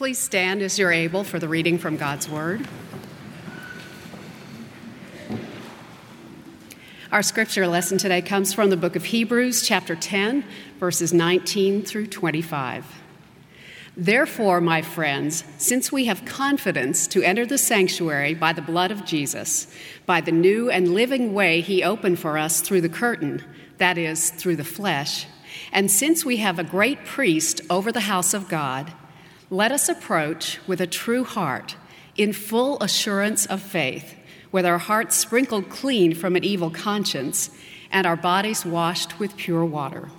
Please stand as you're able for the reading from God's Word. Our scripture lesson today comes from the book of Hebrews, chapter 10, verses 19 through 25. Therefore, my friends, since we have confidence to enter the sanctuary by the blood of Jesus, by the new and living way he opened for us through the curtain, that is, through the flesh, and since we have a great priest over the house of God, let us approach with a true heart, in full assurance of faith with our hearts sprinkled clean from an evil conscience and our bodies washed with pure water.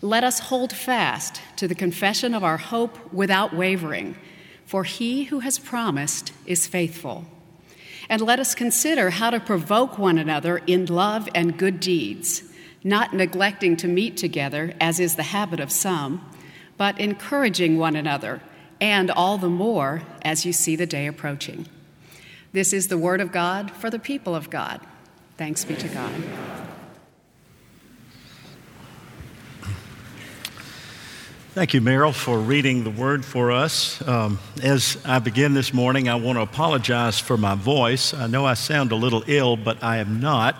Let us hold fast to the confession of our hope without wavering, for he who has promised is faithful. And let us consider how to provoke one another in love and good deeds, not neglecting to meet together, as is the habit of some, but encouraging one another, and all the more as you see the day approaching. This is the word of God for the people of God. Thanks be to God. Thank you, Meryl, for reading the word for us. Um, as I begin this morning, I want to apologize for my voice. I know I sound a little ill, but I am not.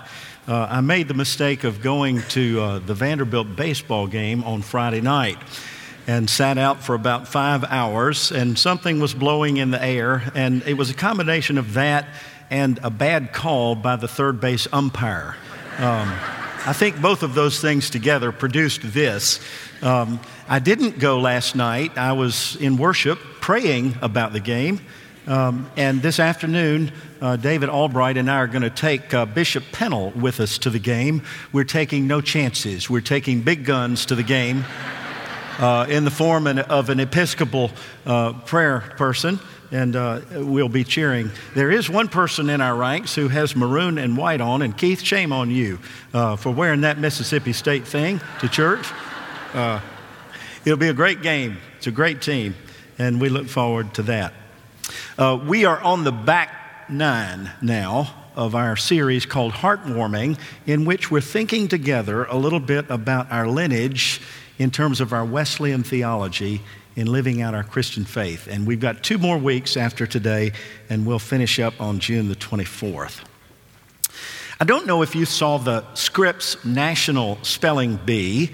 Uh, I made the mistake of going to uh, the Vanderbilt baseball game on Friday night and sat out for about five hours, and something was blowing in the air, and it was a combination of that and a bad call by the third base umpire. Um, I think both of those things together produced this. Um, I didn't go last night. I was in worship praying about the game. Um, and this afternoon, uh, David Albright and I are going to take uh, Bishop Pennell with us to the game. We're taking no chances. We're taking big guns to the game uh, in the form of an Episcopal uh, prayer person, and uh, we'll be cheering. There is one person in our ranks who has maroon and white on, and Keith, shame on you uh, for wearing that Mississippi State thing to church. Uh, it'll be a great game. It's a great team, and we look forward to that. Uh, we are on the back nine now of our series called Heartwarming, in which we're thinking together a little bit about our lineage in terms of our Wesleyan theology in living out our Christian faith. And we've got two more weeks after today, and we'll finish up on June the 24th. I don't know if you saw the Scripps National Spelling Bee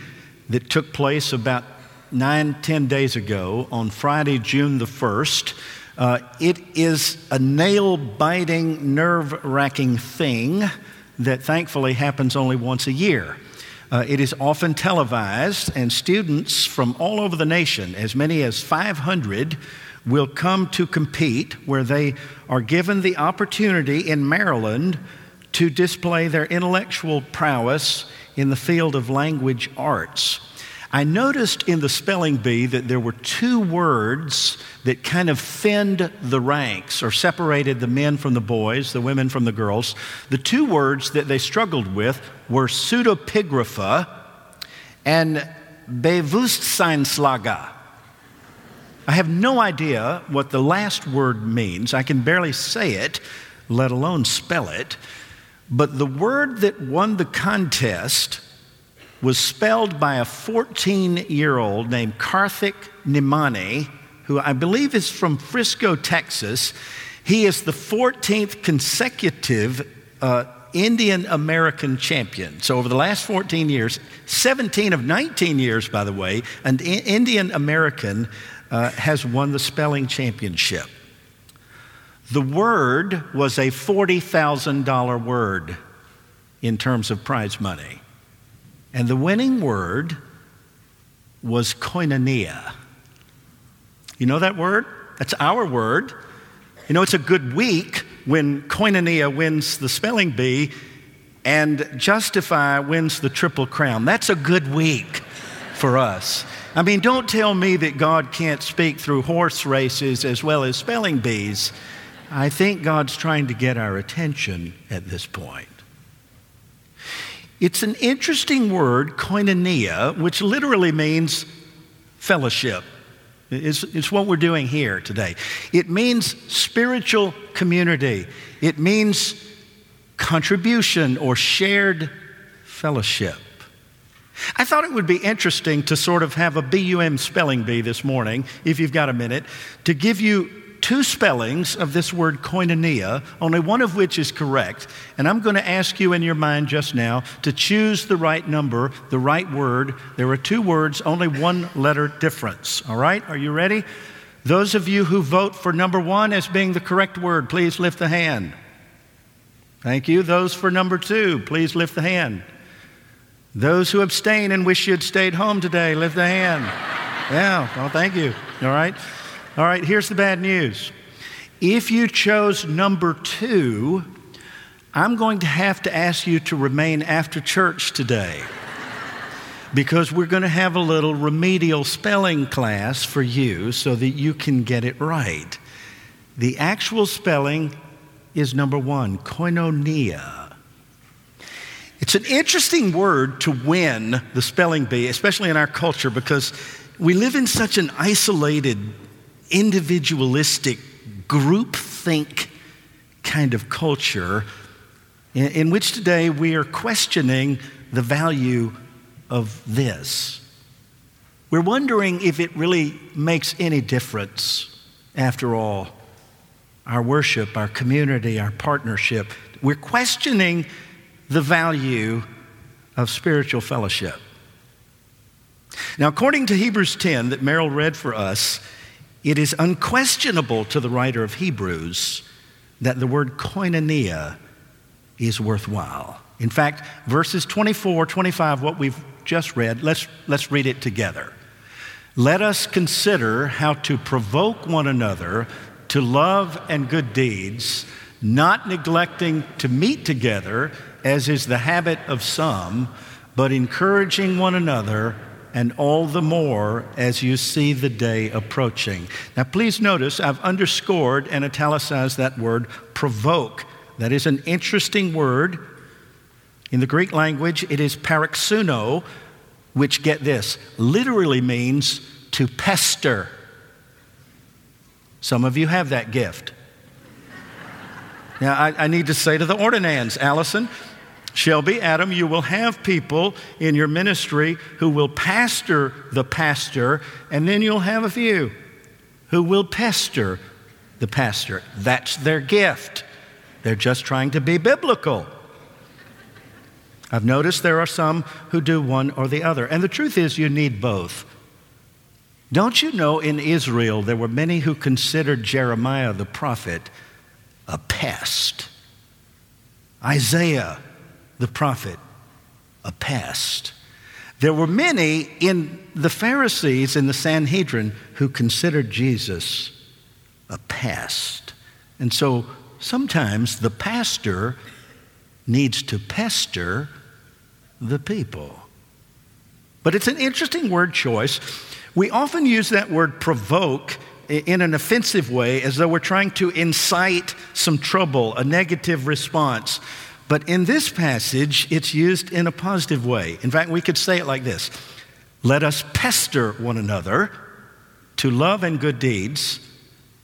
that took place about nine, ten days ago on Friday, June the 1st. Uh, it is a nail biting, nerve wracking thing that thankfully happens only once a year. Uh, it is often televised, and students from all over the nation, as many as 500, will come to compete where they are given the opportunity in Maryland to display their intellectual prowess in the field of language arts. I noticed in the spelling bee that there were two words that kind of thinned the ranks or separated the men from the boys, the women from the girls. The two words that they struggled with were pseudepigrapha and Bewusstseinslage. I have no idea what the last word means. I can barely say it, let alone spell it. But the word that won the contest was spelled by a 14 year old named Karthik Nemmani, who I believe is from Frisco, Texas. He is the 14th consecutive uh, Indian American champion. So, over the last 14 years, 17 of 19 years, by the way, an Indian American uh, has won the spelling championship. The word was a $40,000 word in terms of prize money. And the winning word was koinonia. You know that word? That's our word. You know, it's a good week when koinonia wins the spelling bee and Justify wins the triple crown. That's a good week for us. I mean, don't tell me that God can't speak through horse races as well as spelling bees. I think God's trying to get our attention at this point. It's an interesting word, koinonia, which literally means fellowship. It's, it's, what we're doing here today. It means spiritual community, it means contribution or shared fellowship. I thought it would be interesting to sort of have a BUM spelling bee this morning, if you've got a minute, to give you two spellings of this word koinonia, only one of which is correct. And I'm going to ask you in your mind just now to choose the right number, the right word. There are two words, only one letter difference. All right? Are you ready? Those of you who vote for number one as being the correct word, please lift the hand. Thank you. Those for number two, please lift the hand. Those who abstain and wish you had stayed home today, lift the hand. Yeah, well, thank you. All right. All right, here's the bad news. If you chose number two, I'm going to have to ask you to remain after church today because we're going to have a little remedial spelling class for you so that you can get it right. The actual spelling is number one, koinonia. It's an interesting word to win the spelling bee, especially in our culture, because we live in such an isolated individualistic groupthink kind of culture in, in which today we are questioning the value of this. We're wondering if it really makes any difference after all. Our worship, our community, our partnership. We're questioning the value of spiritual fellowship. Now, according to Hebrews 10 that Merrill read for us, it is unquestionable to the writer of Hebrews that the word koinonia is worthwhile. In fact, verses 24, 25, what we've just read, let's, let's read it together. Let us consider how to provoke one another to love and good deeds, not neglecting to meet together, as is the habit of some, but encouraging one another and all the more as you see the day approaching. Now, please notice I've underscored and italicized that word provoke. That is an interesting word. In the Greek language, it is paroxuno, which, get this, literally means to pester. Some of you have that gift. Now, I, I need to say to the ordinands, Allison, Shelby, Adam, you will have people in your ministry who will pastor the pastor, and then you'll have a few who will pester the pastor. That's their gift. They're just trying to be biblical. I've noticed there are some who do one or the other. And the truth is, you need both. Don't you know in Israel there were many who considered Jeremiah the prophet a pest? Isaiah the prophet a pest. There were many in the Pharisees in the Sanhedrin who considered Jesus a pest. And so sometimes the pastor needs to pester the people. But it's an interesting word choice. We often use that word provoke in an offensive way as though we're trying to incite some trouble, a negative response. But in this passage, it's used in a positive way. In fact, we could say it like this Let us pester one another to love and good deeds,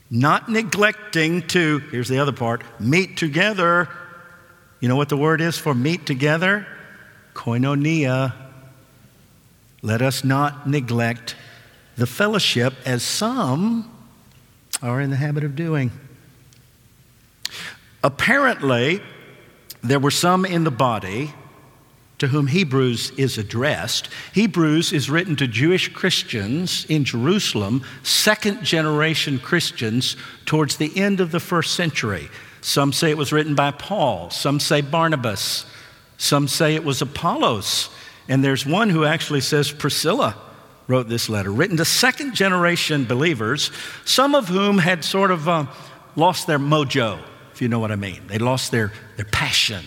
not neglecting to, here's the other part, meet together. You know what the word is for meet together? Koinonia. Let us not neglect the fellowship as some are in the habit of doing. Apparently, there were some in the body to whom Hebrews is addressed. Hebrews is written to Jewish Christians in Jerusalem, second generation Christians towards the end of the first century. Some say it was written by Paul, some say Barnabas, some say it was Apollos. And there's one who actually says Priscilla wrote this letter, written to second generation believers, some of whom had sort of uh, lost their mojo if you know what I mean. They lost their, their passion,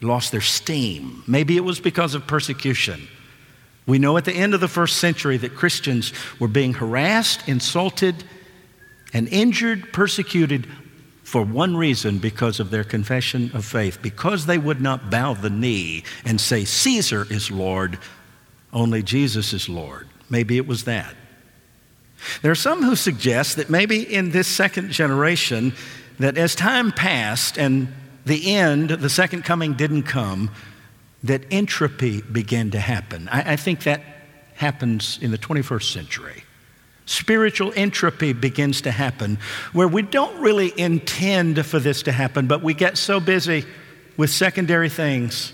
lost their steam. Maybe it was because of persecution. We know at the end of the first century that Christians were being harassed, insulted, and injured, persecuted for one reason because of their confession of faith. Because they would not bow the knee and say, Caesar is Lord, only Jesus is Lord. Maybe it was that. There are some who suggest that maybe in this second generation, that as time passed and the end, the second coming didn't come, that entropy began to happen. I, I think that happens in the 21st century. Spiritual entropy begins to happen where we don't really intend for this to happen, but we get so busy with secondary things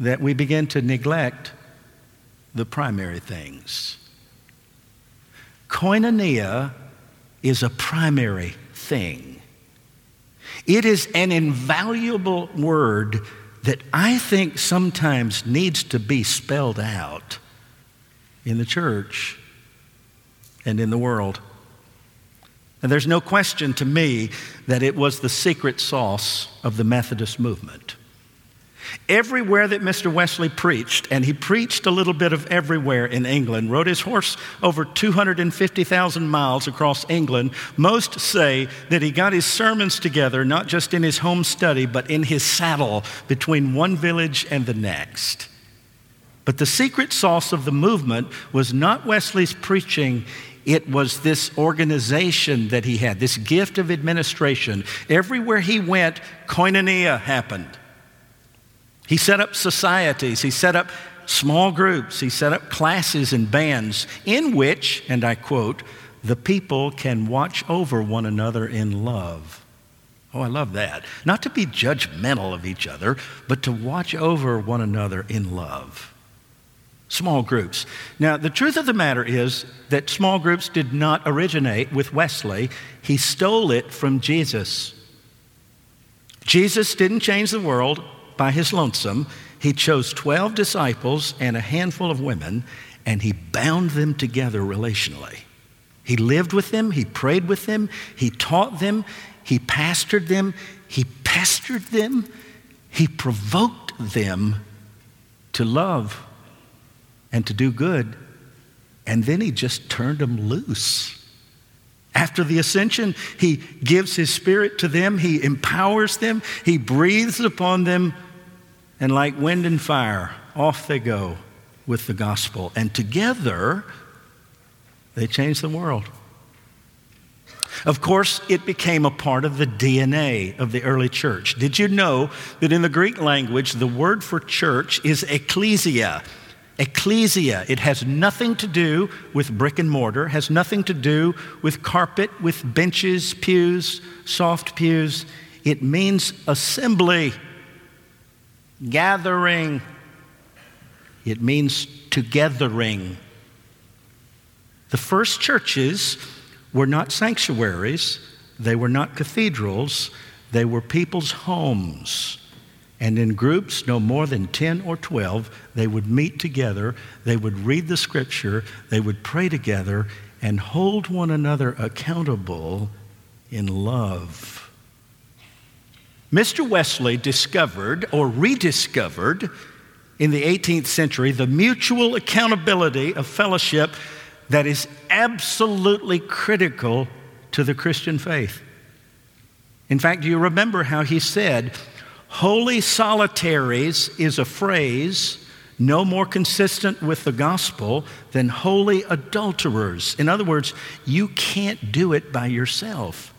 that we begin to neglect the primary things. Koinonia is a primary thing. It is an invaluable word that I think sometimes needs to be spelled out in the church and in the world. And there's no question to me that it was the secret sauce of the Methodist movement. Everywhere that Mr. Wesley preached, and he preached a little bit of everywhere in England, rode his horse over 250,000 miles across England. Most say that he got his sermons together not just in his home study, but in his saddle between one village and the next. But the secret sauce of the movement was not Wesley's preaching, it was this organization that he had, this gift of administration. Everywhere he went, koinonia happened. He set up societies, he set up small groups, he set up classes and bands in which, and I quote, the people can watch over one another in love. Oh, I love that. Not to be judgmental of each other, but to watch over one another in love. Small groups. Now, the truth of the matter is that small groups did not originate with Wesley, he stole it from Jesus. Jesus didn't change the world, by his lonesome, he chose 12 disciples and a handful of women, and he bound them together relationally. He lived with them, he prayed with them, he taught them, he pastored them, he pestered them, he provoked them to love and to do good, and then he just turned them loose. After the ascension, he gives his spirit to them, he empowers them, he breathes upon them and like wind and fire, off they go with the gospel. And together, they change the world. Of course, it became a part of the DNA of the early church. Did you know that in the Greek language, the word for church is ecclesia? Ecclesia. It has nothing to do with brick and mortar, has nothing to do with carpet, with benches, pews, soft pews. It means assembly gathering. It means togethering. The first churches were not sanctuaries, they were not cathedrals, they were people's homes. And in groups, no more than 10 or 12, they would meet together, they would read the scripture, they would pray together, and hold one another accountable in love. Mr. Wesley discovered or rediscovered in the 18th century the mutual accountability of fellowship that is absolutely critical to the Christian faith. In fact, do you remember how he said, Holy solitaries is a phrase no more consistent with the gospel than holy adulterers. In other words, you can't do it by yourself.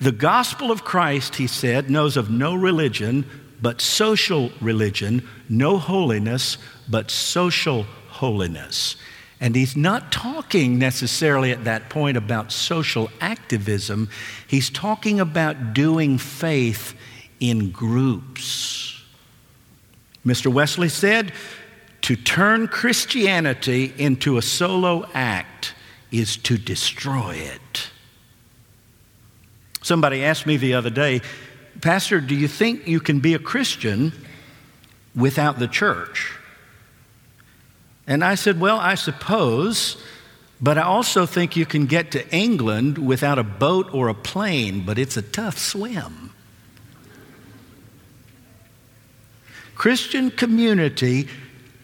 The gospel of Christ, he said, knows of no religion but social religion, no holiness but social holiness. And he's not talking necessarily at that point about social activism, he's talking about doing faith in groups. Mr. Wesley said, to turn Christianity into a solo act is to destroy it. Somebody asked me the other day, Pastor, do you think you can be a Christian without the church? And I said, Well, I suppose, but I also think you can get to England without a boat or a plane, but it's a tough swim. Christian community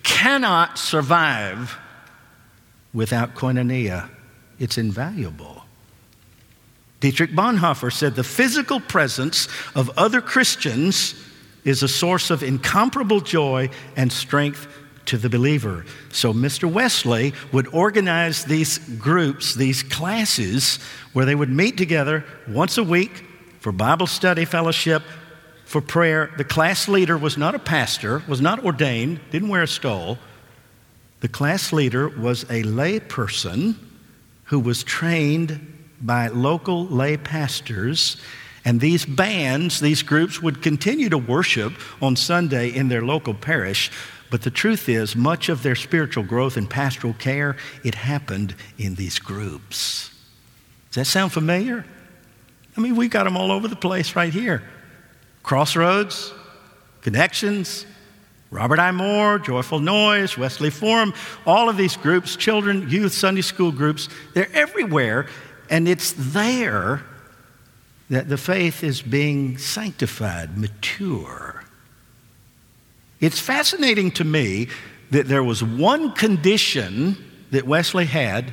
cannot survive without koinonia. It's invaluable. Dietrich Bonhoeffer said the physical presence of other Christians is a source of incomparable joy and strength to the believer. So Mr. Wesley would organize these groups, these classes, where they would meet together once a week for Bible study fellowship, for prayer. The class leader was not a pastor, was not ordained, didn't wear a stole. The class leader was a lay person who was trained by local lay pastors. And these bands, these groups would continue to worship on Sunday in their local parish. But the truth is, much of their spiritual growth and pastoral care, it happened in these groups. Does that sound familiar? I mean, we've got them all over the place right here. Crossroads, Connections, Robert I. Moore, Joyful Noise, Wesley Forum, all of these groups, children, youth, Sunday school groups, they're everywhere. And it's there that the faith is being sanctified, mature. It's fascinating to me that there was one condition that Wesley had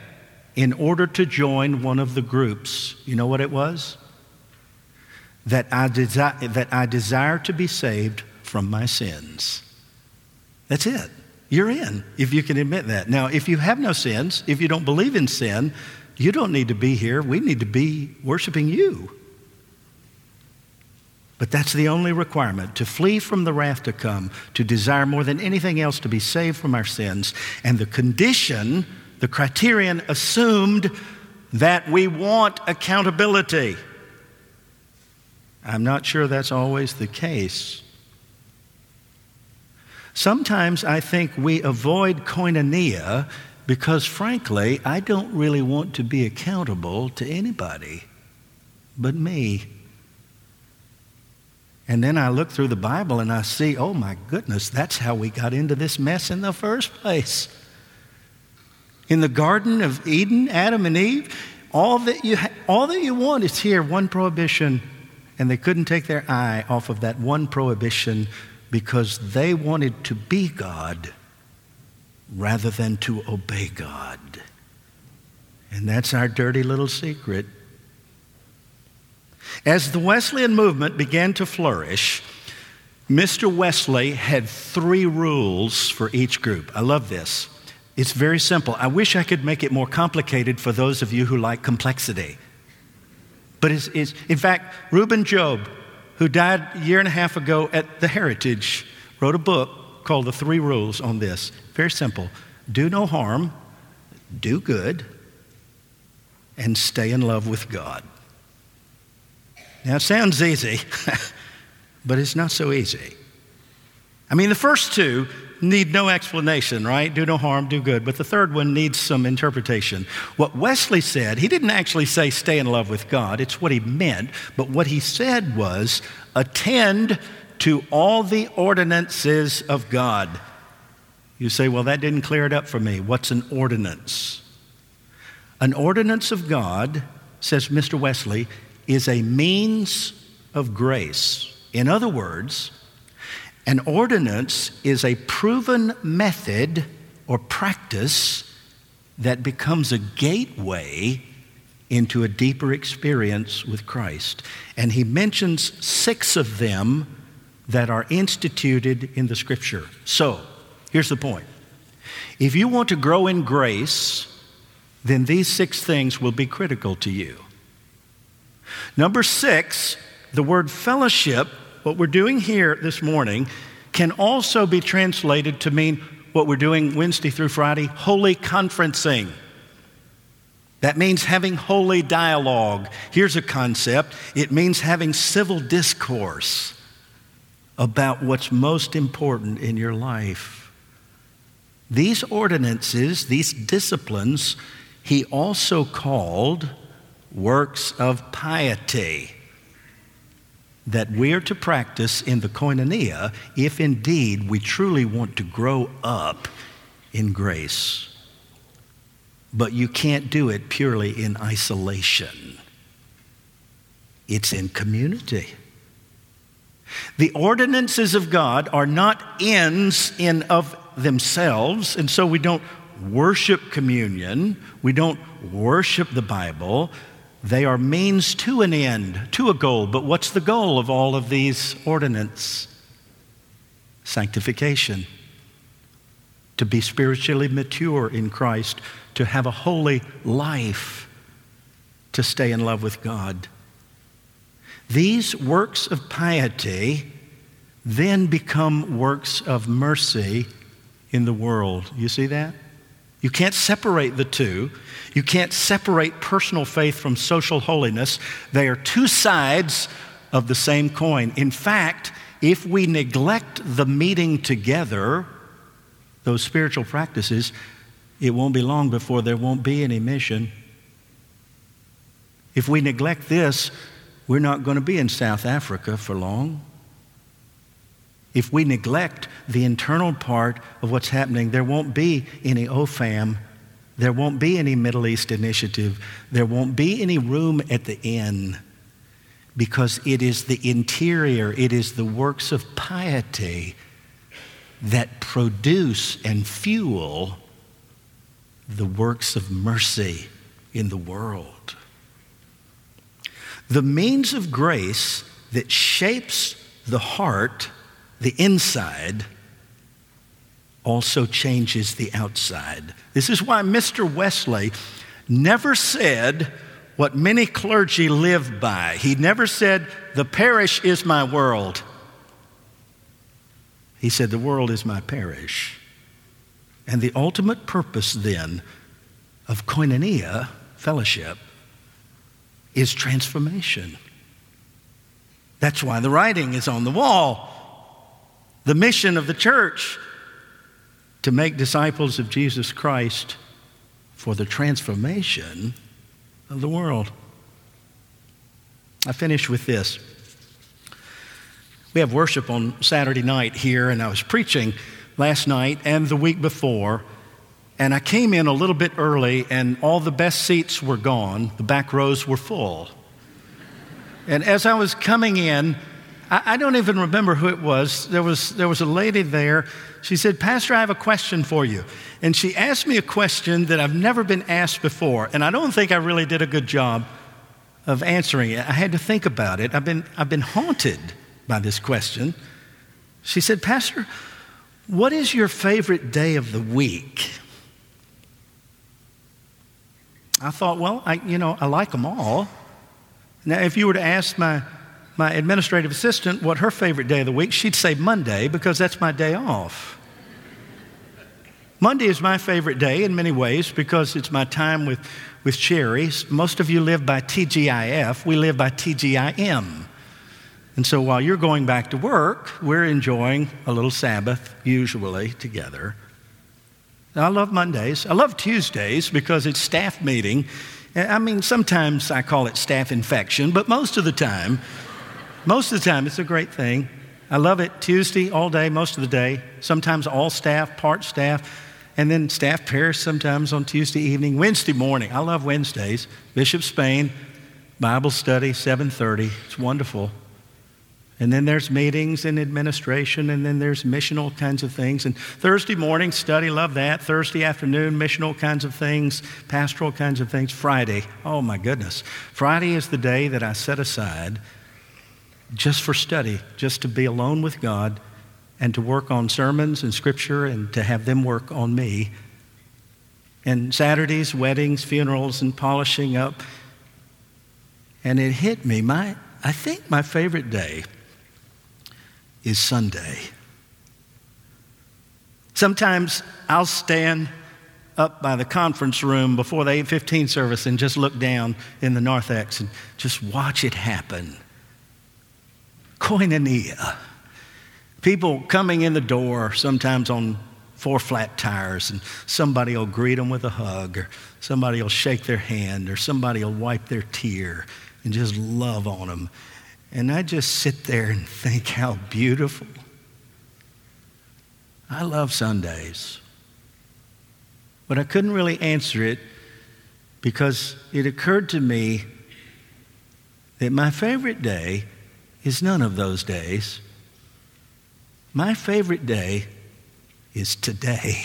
in order to join one of the groups. You know what it was? that I, desi- that I desire to be saved from my sins. That's it. You're in if you can admit that. Now, if you have no sins, if you don't believe in sin, you don't need to be here. We need to be worshiping you. But that's the only requirement to flee from the wrath to come, to desire more than anything else to be saved from our sins. And the condition, the criterion assumed that we want accountability. I'm not sure that's always the case. Sometimes I think we avoid koinonia because, frankly, I don't really want to be accountable to anybody but me. And then I look through the Bible and I see, oh my goodness, that's how we got into this mess in the first place. In the Garden of Eden, Adam and Eve, all that you, ha- all that you want is here one prohibition and they couldn't take their eye off of that one prohibition because they wanted to be God rather than to obey God. And that's our dirty little secret. As the Wesleyan movement began to flourish, Mr. Wesley had three rules for each group. I love this. It's very simple. I wish I could make it more complicated for those of you who like complexity. But it's, it's, in fact, Reuben Job, who died a year and a half ago at the Heritage, wrote a book called The Three Rules on this. Very simple do no harm, do good, and stay in love with God. Now, it sounds easy, but it's not so easy. I mean, the first two need no explanation, right? Do no harm, do good. But the third one needs some interpretation. What Wesley said, he didn't actually say stay in love with God, it's what he meant. But what he said was attend to all the ordinances of God. You say, well, that didn't clear it up for me. What's an ordinance? An ordinance of God, says Mr. Wesley, is a means of grace. In other words, an ordinance is a proven method or practice that becomes a gateway into a deeper experience with Christ. And he mentions six of them that are instituted in the scripture. So, here's the point if you want to grow in grace, then these six things will be critical to you. Number six, the word fellowship what we're doing here this morning can also be translated to mean what we're doing Wednesday through Friday holy conferencing. That means having holy dialogue. Here's a concept it means having civil discourse about what's most important in your life. These ordinances, these disciplines, he also called works of piety that we're to practice in the koinonia if indeed we truly want to grow up in grace. But you can't do it purely in isolation, it's in community. The ordinances of God are not ends in of themselves, and so we don't worship communion, we don't worship the Bible, they are means to an end, to a goal. But what's the goal of all of these ordinances? Sanctification. To be spiritually mature in Christ, to have a holy life, to stay in love with God. These works of piety then become works of mercy in the world. You see that? You can't separate the two. You can't separate personal faith from social holiness. They are two sides of the same coin. In fact, if we neglect the meeting together, those spiritual practices, it won't be long before there won't be any mission. If we neglect this, we're not going to be in South Africa for long. If we neglect the internal part of what's happening, there won't be any OFAM. There won't be any Middle East initiative. There won't be any room at the inn because it is the interior, it is the works of piety that produce and fuel the works of mercy in the world. The means of grace that shapes the heart, the inside, also changes the outside. This is why Mr. Wesley never said what many clergy live by. He never said, The parish is my world. He said, The world is my parish. And the ultimate purpose then of koinonia, fellowship, is transformation. That's why the writing is on the wall. The mission of the church to make disciples of Jesus Christ for the transformation of the world. I finish with this. We have worship on Saturday night here, and I was preaching last night and the week before and I came in a little bit early, and all the best seats were gone. The back rows were full. And as I was coming in, I, I, don't even remember who it was. There, was. there was a lady there. She said, Pastor, I have a question for you. And she asked me a question that I've never been asked before. And I don't think I really did a good job of answering it. I had to think about it. I've been, I've been haunted by this question. She said, Pastor, what is your favorite day of the week? I thought, well, I, you know, I like them all. Now, if you were to ask my, my administrative assistant what her favorite day of the week, she'd say Monday because that's my day off. Monday is my favorite day in many ways because it's my time with, with Sherry. Most of you live by TGIF, we live by TGIM. And so while you're going back to work, we're enjoying a little Sabbath, usually together. I love Mondays. I love Tuesdays because it's staff meeting. I mean, sometimes I call it staff infection, but most of the time, most of the time, it's a great thing. I love it Tuesday all day, most of the day. Sometimes all staff, part staff, and then staff pairs sometimes on Tuesday evening. Wednesday morning, I love Wednesdays. Bishop Spain, Bible study, 7:30. It's wonderful. And then there's meetings and administration, and then there's missional kinds of things. And Thursday morning, study, love that. Thursday afternoon, missional kinds of things, pastoral kinds of things. Friday, oh my goodness. Friday is the day that I set aside just for study, just to be alone with God and to work on sermons and scripture and to have them work on me. And Saturdays, weddings, funerals, and polishing up. And it hit me. My, I think my favorite day is Sunday. Sometimes I'll stand up by the conference room before the 815 service and just look down in the narthex and just watch it happen. Koinonia. People coming in the door, sometimes on four flat tires, and somebody will greet them with a hug, or somebody will shake their hand, or somebody will wipe their tear and just love on them. And I just sit there and think how beautiful. I love Sundays. But I couldn't really answer it because it occurred to me that my favorite day is none of those days. My favorite day is today.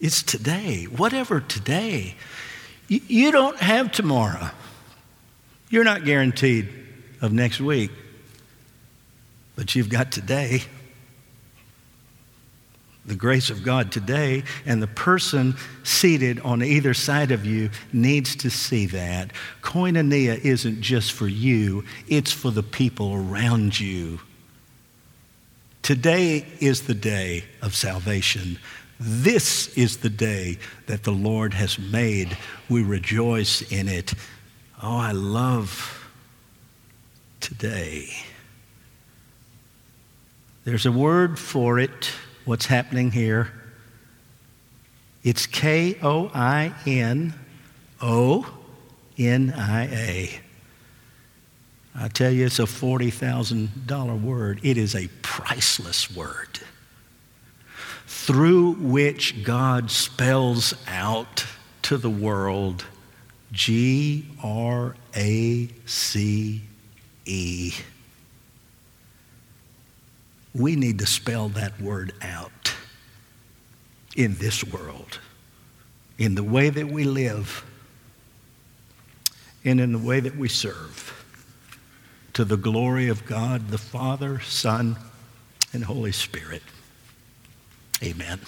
It's today, whatever today. You, don't have tomorrow. You're not guaranteed of next week, but you've got today. The grace of God today, and the person seated on either side of you needs to see that. Koinonia isn't just for you, it's for the people around you. Today is the day of salvation. This is the day that the Lord has made. We rejoice in it. Oh, I love today. There's a word for it what's happening here. It's K O I N O N I A. I tell you, it's a $40,000 word. It is a priceless word through which God spells out to the world G R A C E we need to spell that word out in this world, in the way that we live, and in the way that we serve, to the glory of God the Father, Son, and Holy Spirit. Amen.